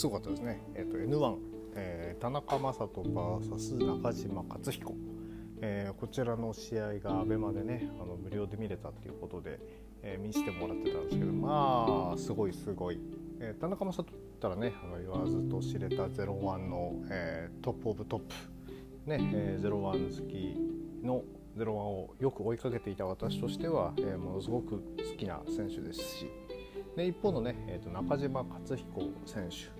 すごかったですね、えーと、N1、えー、田中将斗 VS 中嶋勝彦、えー、こちらの試合が ABEMA でねあの無料で見れたということで、えー、見せてもらってたんですけどまあすごいすごい、えー、田中将人ったらねあの言わずと知れた01の、えー、トップオブトップ。ね、えー、01好きの01をよく追いかけていた私としては、えー、ものすごく好きな選手ですし。で一方のね、えーと、中島克彦選手、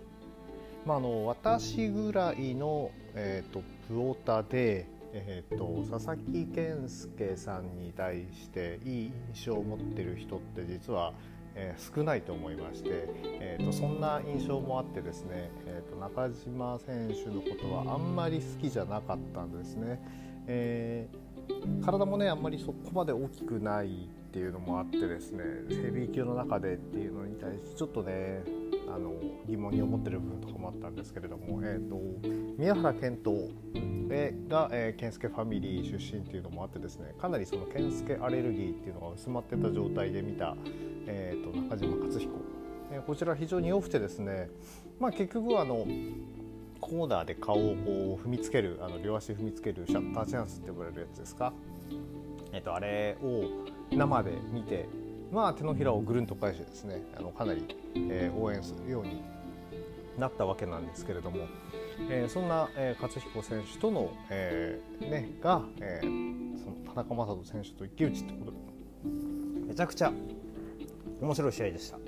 まあ、あの私ぐらいの、えーと、プオタで、えーと、佐々木健介さんに対していい印象を持ってる人って実は、えー、少ないと思いまして、えーと、そんな印象もあってですね、えーと、中島選手のことはあんまり好きじゃなかったんですね。えー、体もねあんまりそこまで大きくないっていうのもあってですねヘビー級の中でっていうのに対してちょっとねあの疑問に思ってる部分とかもあったんですけれども、えーと、宮原健人が、えー、健介ファミリー出身っていうのもあってですねかなりその健介アレルギーっていうのが薄まってた状態で見た、えーと、中島克彦、えー、こちら非常に良くてですね、まあ、結局あのコーナーで顔をこう踏みつけるあの両足踏みつけるシャッターチャンスって呼ばれるやつですか、えーとあれを生で見て、まあ、手のひらをぐるんと返してですねあのかなり、えー、応援するようになったわけなんですけれども、えー、そんな、えー、勝彦選手との、えーね、が、えー、その田中将人選手と一騎打ちってことでめちゃくちゃ面白い試合でした。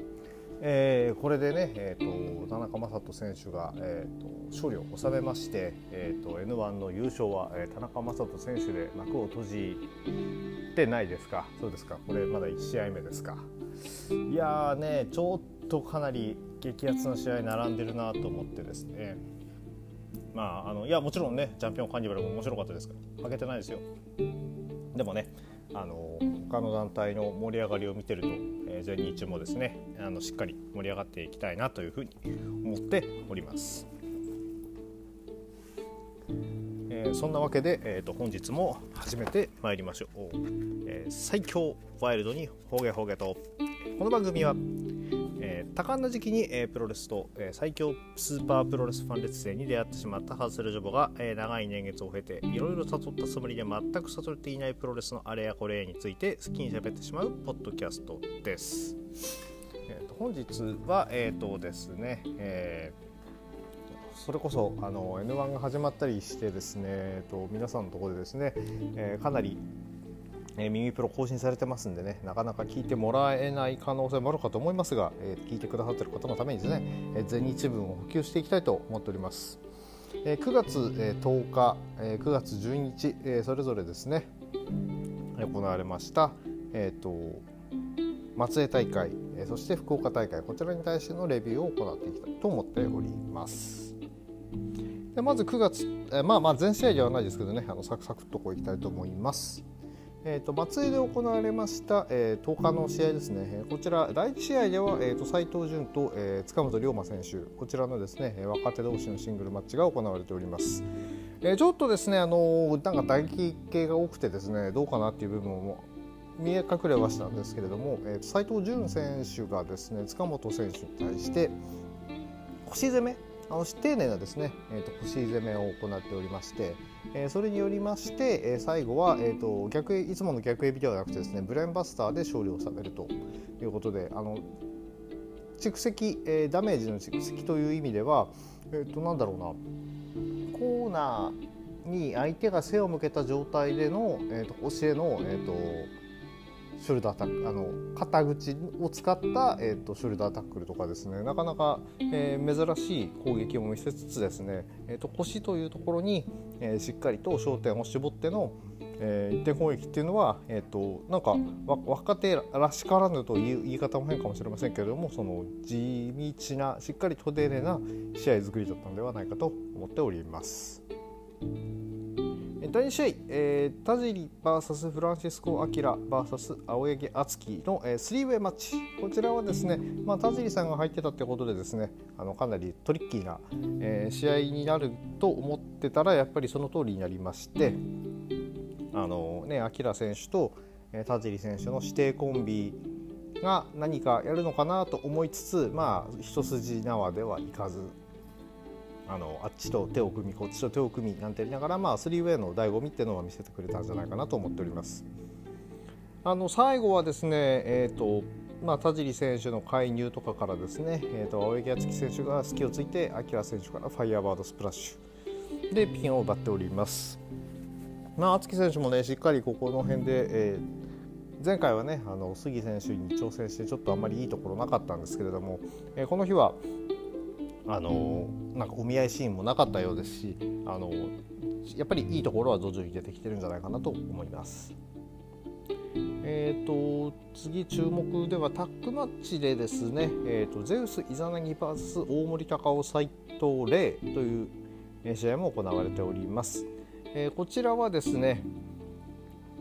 えー、これでね、えーと、田中将人選手が、えーと、勝利を収めまして、えーと、N1 の優勝は、えー、田中将人選手で幕を閉じてないですか。そうですか。これまだ1試合目ですか。いやーねちょっとかなり激アツな試合並んでるなと思ってですね。まああのいやもちろんねチャンピオンカーニバルも面白かったですから負けてないですよ。でもねあの他の団体の盛り上がりを見てると、えー、全日もですねあのしっかり盛り上がっていきたいなというふうに思っております。えー、そんなわけで、えーと、本日も始めてまいりましょう、えー、最強ワイルドにほげほげとこの番組は多感な時期に、えー、プロレスと、えー、最強スーパープロレスファン列勢に出会ってしまったハズセルジョボが、えー、長い年月を経ていろいろ悟ったつもりで全く悟れていないプロレスのあれやこれについて好きに喋ってしまうポッドキャストです。えーと、本日は、えーとですねえー、それこそあの N1 が始まったりしてですね、えーと皆さんのところでですね、えー、かなりえー、耳プロ更新されてますんでねなかなか聞いてもらえない可能性もあるかと思いますが、えー、聞いてくださっている方のためにですね、えー、全日分を補給していきたいと思っております、えー、9月、えー、10日、えー、9月12日、えー、それぞれですね行われました、えーと、松江大会、えー、そして福岡大会こちらに対してのレビューを行っていきたいと思っております。でまず9月、えー、まあまあ全試合ではないですけどねあのサクサクっとこういきたいと思います。えーと、松江で行われました、えー、10日の試合ですね、こちら第1試合では、えーと、斉藤潤と、えー、塚本龍馬選手。こちらのですね若手同士のシングルマッチが行われております、えー、ちょっとですねあのー、なんか打撃系が多くてですねどうかなっていう部分も見え隠れはしたんですけれども、えー、斉藤潤選手がですね塚本選手に対して腰攻めあの丁寧なですね、えーと、腰攻めを行っておりまして、えー、それによりまして、えー、最後は、えーと、逆いつもの逆エビではなくてですねブレーンバスターで勝利を収めるということであの蓄積、えー、ダメージの蓄積という意味では、えーと、なんだろうなコーナーに相手が背を向けた状態での、えーと、教えの、えー、とショルダータックあの肩口を使った、えーと、ショルダータックルとかですねなかなか、えー、珍しい攻撃を見せつつですね、えーと、腰というところに、えー、しっかりと焦点を絞っての、えー、一点攻撃っていうのは、えーと、なんか若手らしからぬという言い方も変かもしれませんけれどもその地道なしっかりと丁寧な試合作りだったのではないかと思っております。第2試合、えー、田尻 VS フランシスコ・アキラ VS 青柳敦樹の、えー、スリーウェイマッチ。こちらはですね、まあ、田尻さんが入ってたってことでですねあのかなりトリッキーな、えー、試合になると思ってたらやっぱりその通りになりましてあのねアキラ選手と、えー、田尻選手の指定コンビが何かやるのかなと思いつつまあ一筋縄ではいかず。あのあっちと手を組みこっちと手を組みなんてやりながら、まあ、3ウェイの醍醐味っていうのは見せてくれたんじゃないかなと思っております。あの最後はですね、えーとまあ、田尻選手の介入とかからですね、えーと、青柳敦樹選手が隙をついて明選手からファイアーバードスプラッシュでピンを奪っております。まあ、敦樹選手もねしっかりここの辺で、えー、前回はねあの杉選手に挑戦してちょっとあんまりいいところなかったんですけれども、えー、この日はあのなんかお見合いシーンもなかったようですしあのやっぱりいいところは徐々に出てきてるんじゃないかなと思います。えーと、次注目ではタックマッチでですね、えーと、ゼウス・イザナギ VS 大森隆夫斎藤麗という試合も行われております。えー、こちらはですね、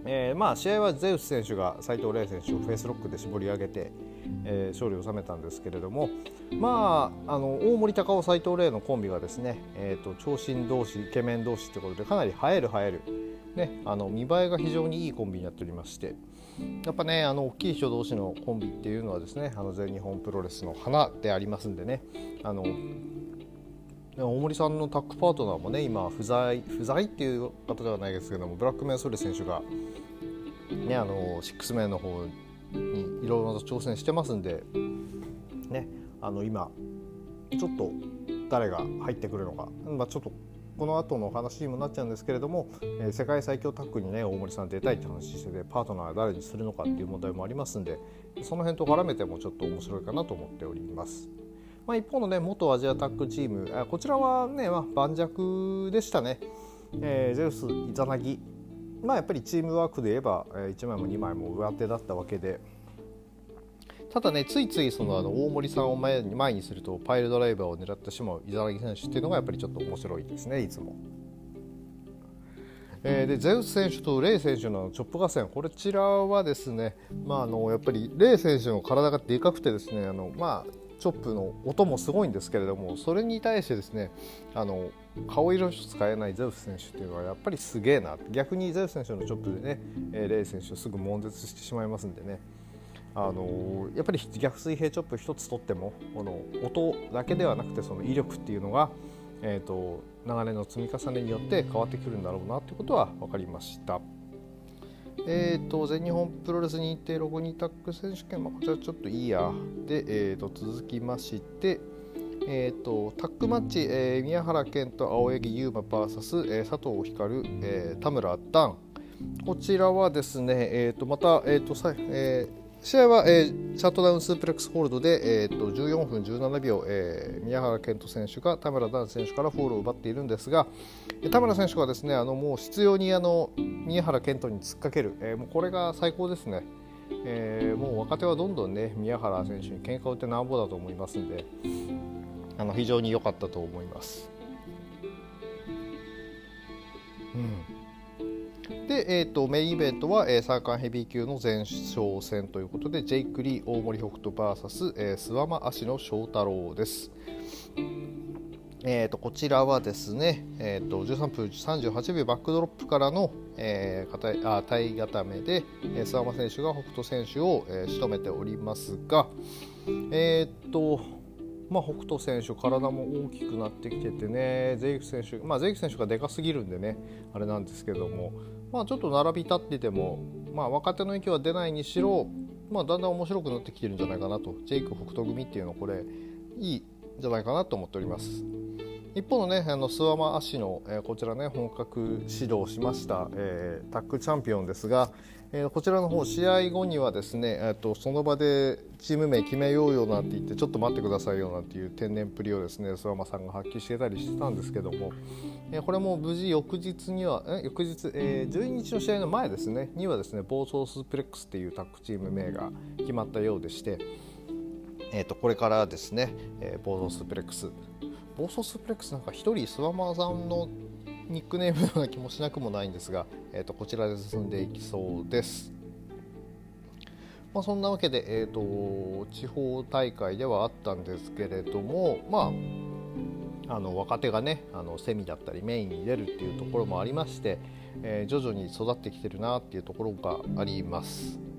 えー、まあ試合はゼウス選手が斎藤麗選手をフェイスロックで絞り上げて、えー、勝利を収めたんですけれども、まあ、あの大森隆夫斎藤麗のコンビがですね、えーと、長身同士イケメン同士ということでかなり映える映える、ね、あの見栄えが非常にいいコンビになっておりまして。やっぱねあの大きい人同士のコンビっていうのはですねあの全日本プロレスの花でありますんでねあの大森さんのタッグパートナーもね今不在不在っていう方ではないですけどもブラックメンソレ選手がねあのシックスメンの方にいろいろと挑戦してますんでねあの今ちょっと誰が入ってくるのか、まあ、ちょっとこの後の話にもなっちゃうんですけれども、えー、世界最強タッグにね大森さん出たいって話しててパートナーは誰にするのかっていう問題もありますんでその辺と絡めてもちょっと面白いかなと思っております。まあ、一方のね元アジアタッグチームこちらはね、まあ、盤石でしたね、えー、ゼウスイザナギまあやっぱりチームワークで言えば、えー、1枚も2枚も上手だったわけでただねついついそのあの大森さんを前に前にするとパイルドライバーを狙ってしまう伊沢選手っていうのがやっぱりちょっと面白いですねいつも。えー、でゼウス選手とレイ選手のチョップ合戦こちらはですね、まあ、あのやっぱりレイ選手の体がでかくてですねあの、まあ、チョップの音もすごいんですけれどもそれに対してですねあの顔色使えないゼウス選手っていうのはやっぱりすげえな逆にゼウス選手のチョップでね、え、レイ選手をすぐ悶絶してしまいますんでねあのやっぱり逆水平チョップ1つ取ってもこの音だけではなくてその威力っていうのが、えーと、流れの積み重ねによって変わってくるんだろうなということは分かりました。えーと、全日本プロレス認定6人タッグ選手権、まあ、こちらちょっといいや。で、えーと、続きまして、えーと、タッグマッチ、えー、宮原健斗青柳優馬 VS、えー、佐藤光留、えー、田村男児こちらはですね、えー、とまた、えーとさえー試合は、えー、シャットダウンスープレックスホールドで、えーと、14分17秒、えー、宮原健斗選手が田村男児選手からフォールを奪っているんですが田村選手はですねあのもう執拗にあの宮原健人に突っかける、えー、もうこれが最高ですね、えー、もう若手はどんどんね宮原選手に喧嘩を打ってなんぼだと思いますんであの非常に良かったと思います。うん。で、えーと、メインイベントは、えー、サーカンヘビー級の前哨戦ということでジェイク・リー大森北斗 VS、えー、諏訪間芦野翔太郎です。えーと、こちらはですね、えーと、13分38秒バックドロップからの、えー、あ体固めで、えー、諏訪間選手が北斗選手を、えー、仕留めておりますが、えー、とまあ、北斗選手、体も大きくなってきててね、ゼイク選手、まあ、ゼイク選手がでかすぎるんでね、あれなんですけども、まあ、ちょっと並び立ってても、まあ、若手の息は出ないにしろ、まあ、だんだん面白くなってきてるんじゃないかなと、ジェイク北斗組っていうのは、これ、いいんじゃないかなと思っております。一方のね、あの諏訪間足の、えー、こちらね、本格指導しました、えー、タッグチャンピオンですが、えー、こちらの方試合後にはですね、えーと、その場でチーム名決めようよなんて言ってちょっと待ってくださいよなんていう天然プリをですね諏訪間さんが発揮してたりしてたんですけども、えー、これも無事翌日にはえ翌日、えー、12日の試合の前ですねにはですね暴走スプレックスっていうタッグチーム名が決まったようでして、えーと、これからですね、えー、暴走スプレックス。暴走スプレックスなんか1人諏訪間さんのニックネームのような気もしなくもないんですが、えーと、こちらで進んでいきそうです。まあ、そんなわけで、えーと、地方大会ではあったんですけれども、まあ、あの若手がねあのセミだったりメインに出るっていうところもありまして、えー、徐々に育ってきてるなっていうところがあります。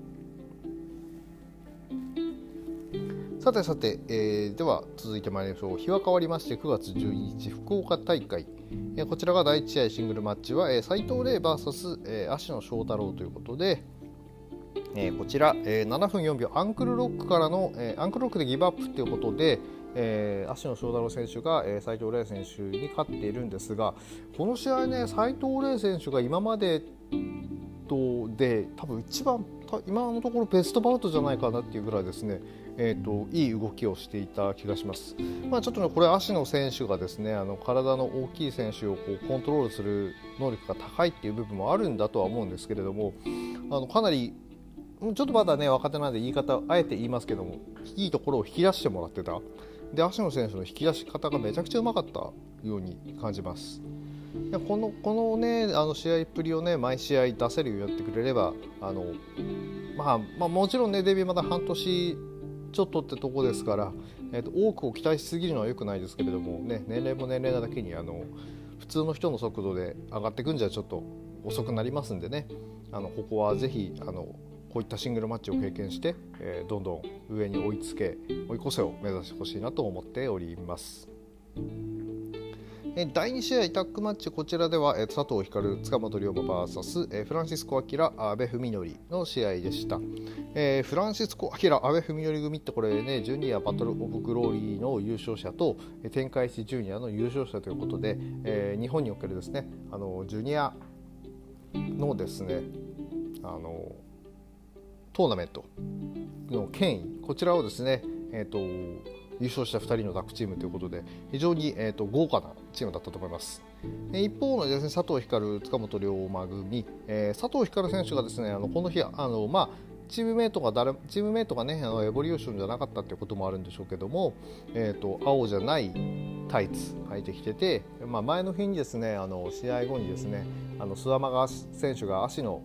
さてさて、えー、では続いてまいりましょう。日は変わりまして9月12日福岡大会、えー、こちらが第1試合シングルマッチは、えー、斉藤麗 VS、えー、芦野翔太郎ということで、えー、こちら、えー、7分4秒アンクルロックからの、えー、アンクルロックでギブアップということで、えー、芦野翔太郎選手が、えー、斉藤麗選手に勝っているんですがこの試合ね斉藤麗選手が今までとで多分一番今のところベストバウトじゃないかなっていうぐらいですね。えーと、いい動きをしていた気がします。まあ、ちょっとねこれ足の選手がですねあの体の大きい選手をこうコントロールする能力が高いっていう部分もあるんだとは思うんですけれどもあのかなりちょっとまだね若手なんで言い方あえて言いますけどもいいところを引き出してもらってたで足野選手の引き出し方がめちゃくちゃうまかったように感じます。このこのねあの試合っぷりをね毎試合出せるようにやってくれればあの、まあ、まあもちろんねデビューまだ半年ちょっとってとこですから、えーと、多くを期待しすぎるのは良くないですけれども、ね、年齢も年齢なだけにあの普通の人の速度で上がっていくんじゃちょっと遅くなりますんでねあのここはぜひあのこういったシングルマッチを経験して、えー、どんどん上に追いつけ追い越せを目指してほしいなと思っております。第2試合タッグマッチこちらでは佐藤光塚本龍馬 VS フランシスコ・アキラ阿部文則の試合でした、えー、フランシスコ・アキラ阿部文則組ってこれねジュニアバトル・オブ・グローリーの優勝者と天海市ジュニアの優勝者ということで、えー、日本におけるですねあのジュニアのですねあのトーナメントの権威こちらをですねえっ、ー、と優勝した2人のダックチームということで非常に、えーと、豪華なチームだったと思います。一方のです、ね、佐藤光、塚本龍馬組、えー、佐藤光選手がですねあのこの日あの、まあ、チームメートが誰チームメートがねあのエボリューションじゃなかったということもあるんでしょうけども、えーと、青じゃないタイツ履いてきてて、まあ、前の日にですねあの試合後にですねあの諏訪間選手が足の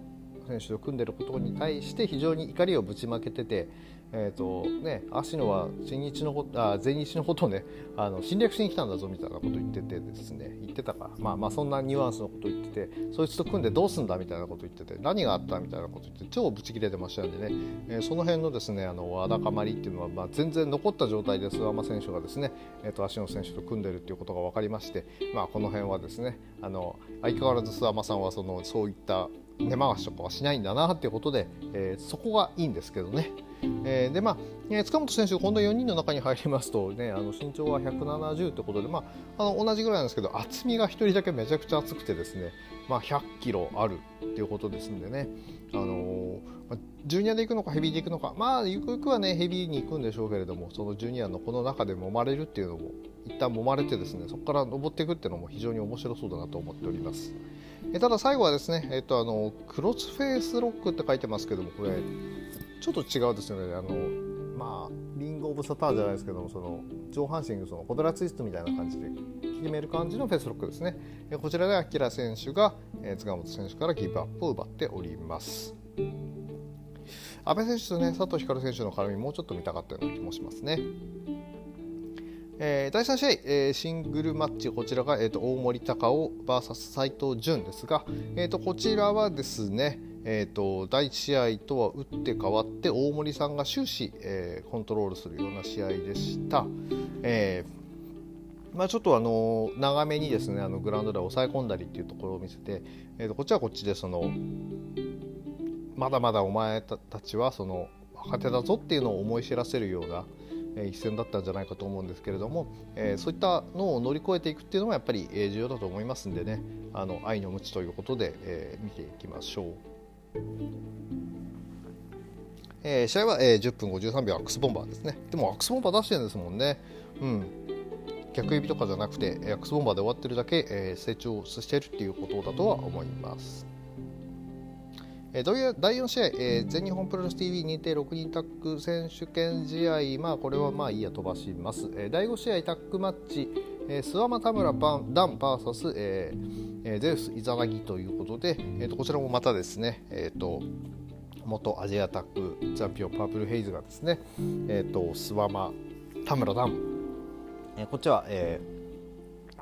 選手と組んでいることに対して非常に怒りをぶちまけてて、えーとね、芦野は新日のあ全日のことねあの侵略しに来たんだぞみたいなこと言っててですね言ってたかまあまあそんなニュアンスのこと言っててそいつと組んでどうすんだみたいなこと言ってて何があったみたいなこと言って超ブチ切れてましたんでね、えー、その辺のですねあのわだかまりっていうのは、まあ、全然残った状態で諏訪間選手がですね、えーと、芦野選手と組んでるっていうことが分かりまして、まあ、この辺はですねあの相変わらず諏訪間さんはそのそういった根回しとかはしないんだなっていうことで、えー、そこがいいんですけどね。えー、でまあ、えー、塚本選手、今度4人の中に入りますと、ね、あの身長は170ということで、まあ、あの同じぐらいなんですけど厚みが1人だけめちゃくちゃ厚くてですね、まあ、100キロあるっていうことですんでね、あのー、ジュニアで行くのかヘビーで行くのかまあゆくゆくはねヘビーに行くんでしょうけれどもそのジュニアのこの中で揉まれるっていうのも一旦揉まれてですねそこから登っていくっていうのも非常に面白そうだなと思っております。えただ最後はですね、えっと、あのクロスフェイスロックって書いてますけどもこれちょっと違うですよね。あのまあリング・オブ・サターじゃないですけどもその上半身そのコドラツイストみたいな感じで決める感じのフェイスロックですね。えこちらでアキラ選手がえ塚本選手からギブアップを奪っております。阿部選手とね佐藤光選手の絡みもうちょっと見たかったような気もしますね。えー、第3試合、えー、シングルマッチ、こちらが、えーと、大森隆夫 VS 斉藤潤ですが、えーと、こちらはですね、えーと、第1試合とは打って変わって大森さんが終始、えー、コントロールするような試合でした。えーまあ、ちょっとあの長めにですねあのグラウンドで抑え込んだりっていうところを見せて、えー、とこっちはこっちでそのまだまだお前たちはその若手だぞっていうのを思い知らせるような、一戦だったんじゃないかと思うんですけれども、えー、そういったのを乗り越えていくっていうのもやっぱり重要だと思いますんでね。あの愛の無知ということで、えー、見ていきましょう。えー、試合は、えー、10分53秒アックスボンバーですね。でもアックスボンバー出してるんですもんね。うん。逆指とかじゃなくてアックスボンバーで終わってるだけ、えー、成長してるっていうことだとは思います。えー、第4試合、えー、全日本プロレス TV 認定6人タッグ選手権試合、まあ、これはまあいいや飛ばします、えー、第5試合タッグマッチ、えー、諏訪間田村バンダン VS、えー、ゼウスイザナギということで、えー、とこちらもまたですね、えーと、元アジアタッグチャンピオンパープルヘイズがですね、えーと、諏訪間田村ダン、えー、こっちは、え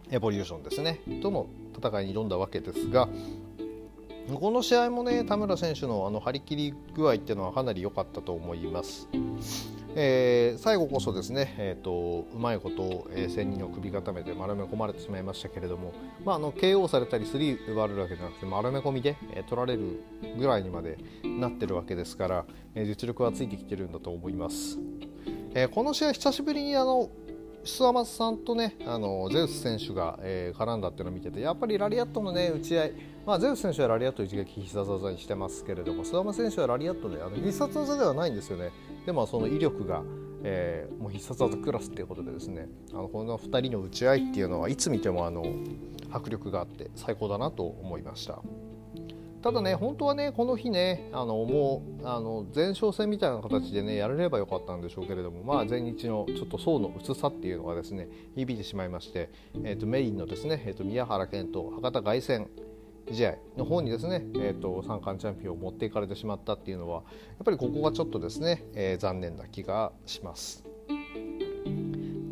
ー、エボリューションですね。との戦いに挑んだわけですが、この試合もね田村選手のあの張り切り具合っていうのはかなり良かったと思います。えー、最後こそですね、えーと、うまいことを、えー、千人を首固めて丸め込まれてしまいましたけれども、まあ、あの KO されたりスリー奪われるわけじゃなくて丸め込みで、えー、取られるぐらいにまでなってるわけですから、えー、実力はついてきてるんだと思います。え、この試合久しぶりにあの諏訪松さんとねあのゼウス選手が、えー、絡んだっていうのを見ててやっぱりラリアットのね打ち合い、まあ、ゼウス選手はラリアット一撃必殺技にしてますけれども諏訪松選手はラリアットであの必殺技ではないんですよねでもその威力が、えー、もう必殺技クラスっていうことでですねあのこの2人の打ち合いっていうのはいつ見てもあの迫力があって最高だなと思いました。ただね、本当はね、この日ね、あのもうあの前哨戦みたいな形でね、やれればよかったんでしょうけれども、まあ、前日のちょっと層の薄さっていうのがですね、響いてしまいまして、えーと、メインのですね、えーと、宮原健と博多凱旋試合の方にですね、えーと、三冠チャンピオンを持っていかれてしまったっていうのは、やっぱりここがちょっとですね、えー、残念な気がします。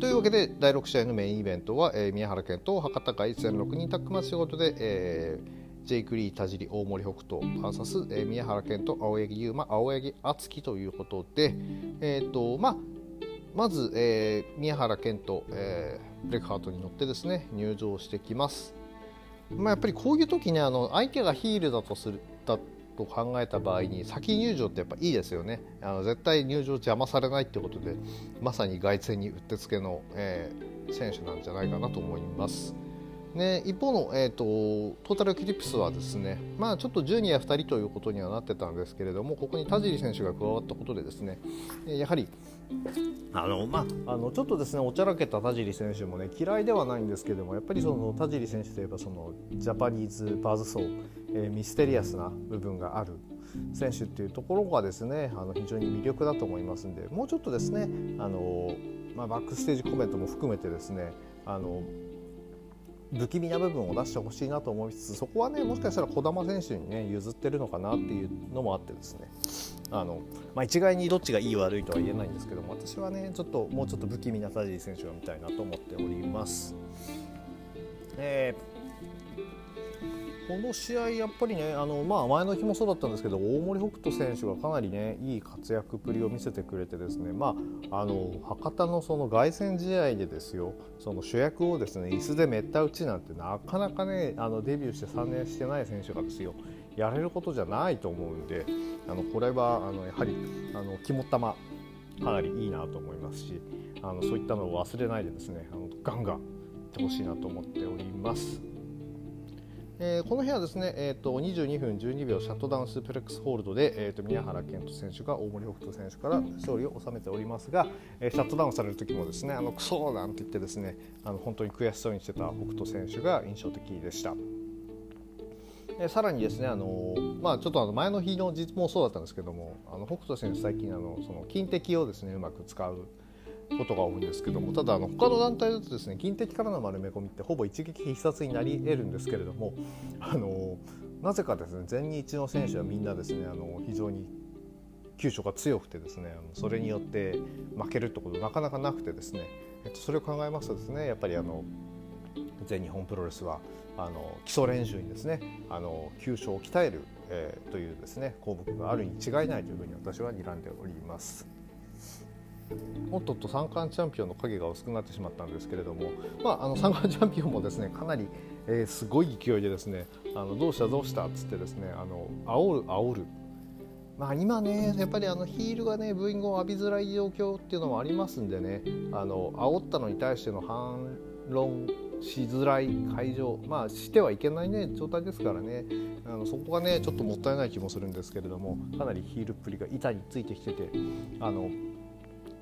というわけで第6試合のメインイベントは、えー、宮原健と博多凱旋6人タッグマッチ仕事で、えージェイク・リー、田尻、大森北斗 VS、えー、宮原健と青柳優馬、青柳敦樹ということで、えーとまあ、まず、えー、宮原健斗、えー、ブレイクハートに乗ってですね入場してきます。まあ、やっぱりこういう時ねあの相手がヒールだとするだと考えた場合に先入場ってやっぱいいですよねあの絶対入場邪魔されないってことでまさに凱旋にうってつけの、えー、選手なんじゃないかなと思います。ね、一方の、えーと、 TOTAL ECLIPSE はですね、まあ、ちょっとジュニア2人ということにはなってたんですけれどもここに田尻選手が加わったことでですねやはりあのまあ、あのちょっとですねおちゃらけた田尻選手もね嫌いではないんですけれどもやっぱりその田尻選手といえばそのジャパニーズバズ層、えー、ミステリアスな部分がある選手っていうところがですねあの非常に魅力だと思いますんでもうちょっとですねあの、まあ、バックステージコメントも含めてですねあの不気味な部分を出してほしいなと思いつつそこはねもしかしたら児玉選手にね譲ってるのかなっていうのもあってですねあの、まあ、一概にどっちがいい悪いとは言えないんですけども私はねちょっともうちょっと不気味な田尻選手が見たいなと思っております。えーこの試合、やっぱりねあの、まあ、前の日もそうだったんですけど大森北斗選手がかなりねいい活躍ぶりを見せてくれてですね、まあ、あの博多のその凱旋試合でですよその主役をですね椅子でめった打ちなんてなかなかねあのデビューして3年してない選手がですよやれることじゃないと思うんであのこれはあのやはりあの肝っ玉かなりいいなと思いますしあのそういったのを忘れないでですねあのガンガンいってほしいなと思っております。えー、この日はですね、えーと、22分12秒シャットダウンスープレックスホールドで、えーと、宮原健人選手が大森北斗選手から勝利を収めておりますが、えー、シャットダウンされる時もですねあのクソなんて言ってですねあの本当に悔しそうにしてた北斗選手が印象的でした。えー、さらにですね、あのまあ、ちょっとあの前の日の実もそうだったんですけどもあの北斗選手最近あのその金敵をですねうまく使うことが多いんですけどもただあの他の団体だとですね銀敵からの丸め込みってほぼ一撃必殺になり得るんですけれどもあのなぜかですね全日の選手はみんなですねあの非常に急所が強くてですねそれによって負けるってことなかなかなくてですね、えっと、それを考えますとですねやっぱりあの全日本プロレスはあの基礎練習にですねあの急所を鍛える、えー、というですね項目があるに違いないというふうに私は睨んでおります。おっとと三冠チャンピオンの影が薄くなってしまったんですけれども、まあ、あの三冠チャンピオンもですねかなり、えー、すごい勢いでですねあのどうしたどうしたっつってですねあの煽る煽る。まあ、今ね、やっぱりあのヒールがね、ブーイングを浴びづらい状況っていうのもありますんでね、あの煽ったのに対しての反論しづらい会場、まあ、してはいけないね、状態ですからね、あのそこがね、ちょっともったいない気もするんですけれども、かなりヒールっぷりが板についてきてて、あの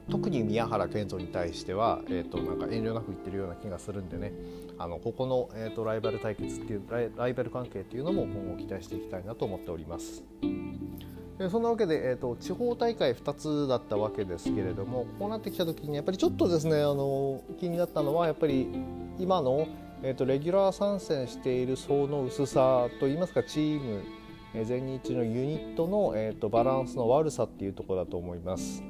特に宮原健人に対しては、えーと、なんか遠慮なく言ってるような気がするんでねあのここの、えーと、ライバル対決っていうライライバル関係っていうのも今後期待していきたいなと思っております。でそんなわけで、えーと、地方大会2つだったわけですけれどもこうなってきた時にやっぱりちょっとですねあの気になったのはやっぱり今の、えー、とレギュラー参戦している層の薄さといいますかチーム全日のユニットの、えー、とバランスの悪さっていうところだと思います。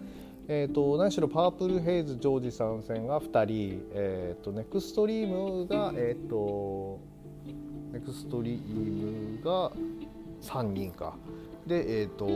えーと、何しろパープルヘイズジョージ参戦が2人、えーと、ネクストリームが、えーと、ネクストリームが3人かで、えー、と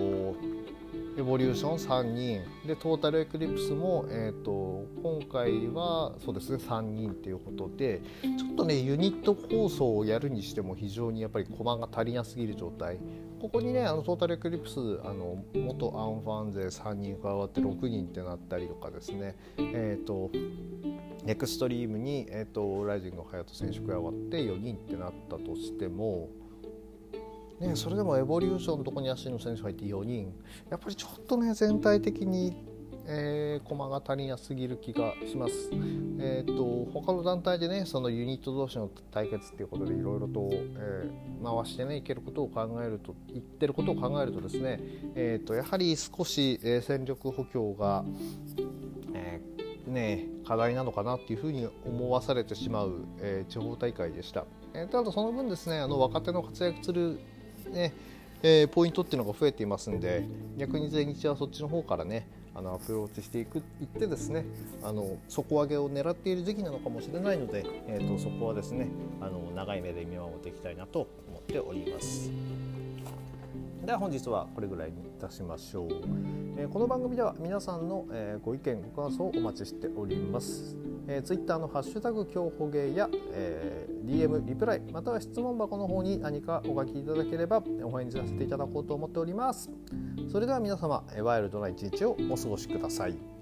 エボリューション3人。でトータルエクリプスも、えーと、今回はそうですね3人ということでちょっとねユニット構想をやるにしても非常にやっぱり駒が足りなすぎる状態ここにねあのトータルエクリプスあの元アンファン勢3人加わって6人ってなったりとかですね。えっ、ー、とネクストリームに、えーと、ライジング隼人選手加わって4人ってなったとしてもね、それでもエボリューションのところに足の選手が入って4人。やっぱりちょっとね全体的に、えー、駒が足りなすぎる気がします。えーと、他の団体でねそのユニット同士の対決っていうことでいろいろと、えー、回してねいけることを考えると言ってることを考えるとですね、えーと、やはり少し、えー、戦力補強が、えー、ね、課題なのかなっていうふうに思わされてしまう、えー、地方大会でした。えー、ただその分ですねあの若手の活躍するねえー、ポイントっていうのが増えていますんで逆に全日はそっちの方からねあのアプローチしていくいってですねあの底上げを狙っている時期なのかもしれないので、えーと、そこはですねあの長い目で見守っていきたいなと思っております。では本日はこれぐらいにいたしましょう、えー、この番組では皆さんの、えー、ご意見ご感想をお待ちしております。えー、Twitter の「ハッシュタグ競歩芸」や、えー、DM リプライまたは質問箱の方に何かお書きいただければお返事させていただこうと思っております。それでは皆様ワイルドな一日をお過ごしください。